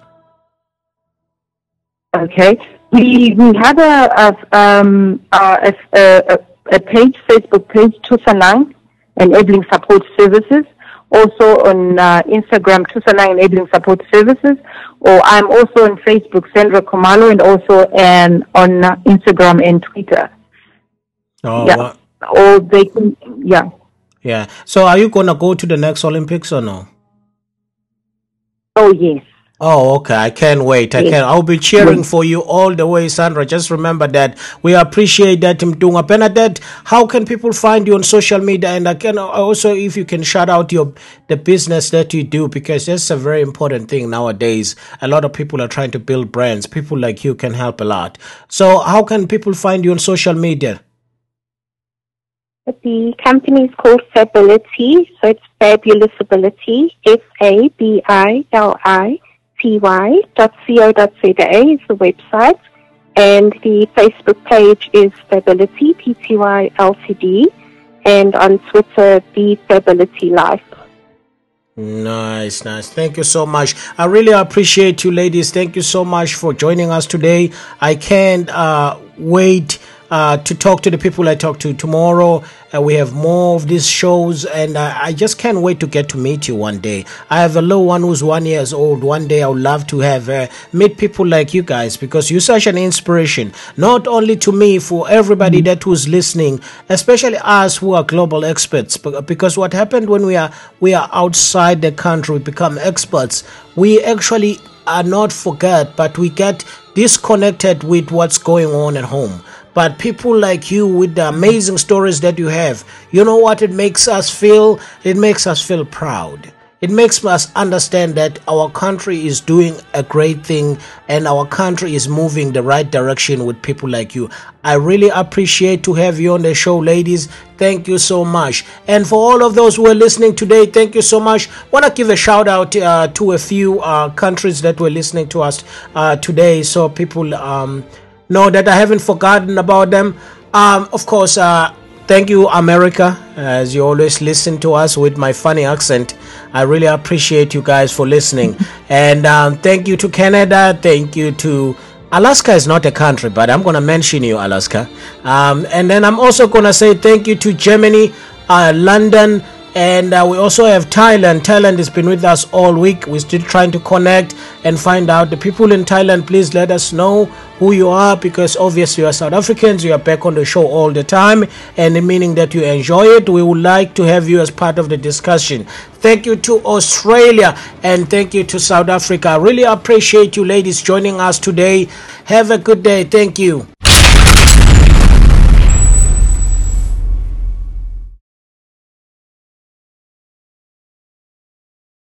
Okay. We we have a a, um, a, a, a page, Facebook page, Tusanang Enabling Support Services. Also on uh, Instagram, Tusanang Enabling Support Services. Or I'm also on Facebook, Sandra Khumalo, and also and on uh, Instagram and Twitter. Oh, yeah. wa- Or they can, yeah. yeah. So, are you gonna go to the next Olympics or no? Oh yes. Oh, okay. I can't wait. I Yes. can. I'll be cheering for you all the way, Sandra. Just remember that we appreciate that, Mtunga Bernadette. How can people find you on social media? And I can also, if you can shout out your the business that you do, because that's a very important thing nowadays. A lot of people are trying to build brands. People like you can help a lot. So, how can people find you on social media? The company is called Fability, so it's Fabulous Ability, F-A-B-I-L-I-T-Y dot C-O.Z-A is the website. And the Facebook page is Fability, P-T-Y L-T-D. And on Twitter, The Fability Life. Nice, nice. Thank you so much. I really appreciate you, ladies. Thank you so much for joining us today. I can't uh, wait uh, to talk to the people I talk to tomorrow. Uh, we have more of these shows, and uh, I just can't wait to get to meet you one day. I have a little one who's one years old. One day I would love to have uh, meet people like you guys because you're such an inspiration, not only to me, for everybody that was listening, especially us who are global experts. Because what happened when we are we are outside the country, we become experts. We actually are not forget, but we get disconnected with what's going on at home. But people like you with the amazing stories that you have, you know what it makes us feel? It makes us feel proud. It makes us understand that our country is doing a great thing and our country is moving the right direction with people like you. I really appreciate to have you on the show, ladies. Thank you so much. And for all of those who are listening today, thank you so much. Want to give a shout out uh, to a few uh, countries that were listening to us uh, today, so people um, know that I haven't forgotten about them. Um, of course, uh, thank you, America, as you always listen to us with my funny accent. I really appreciate you guys for listening. and um, thank you to Canada. Thank you to Alaska is not a country, but I'm going to mention you, Alaska. Um, and then I'm also going to say thank you to Germany, uh, London, and uh, we also have Thailand. Thailand has been with us all week. We're still trying to connect and find out. The people in Thailand, please let us know who you are because obviously you are South Africans. You are back on the show all the time, and meaning that you enjoy it. We would like to have you as part of the discussion. Thank you to Australia and thank you to South Africa. I really appreciate you, ladies, joining us today. Have a good day. Thank you.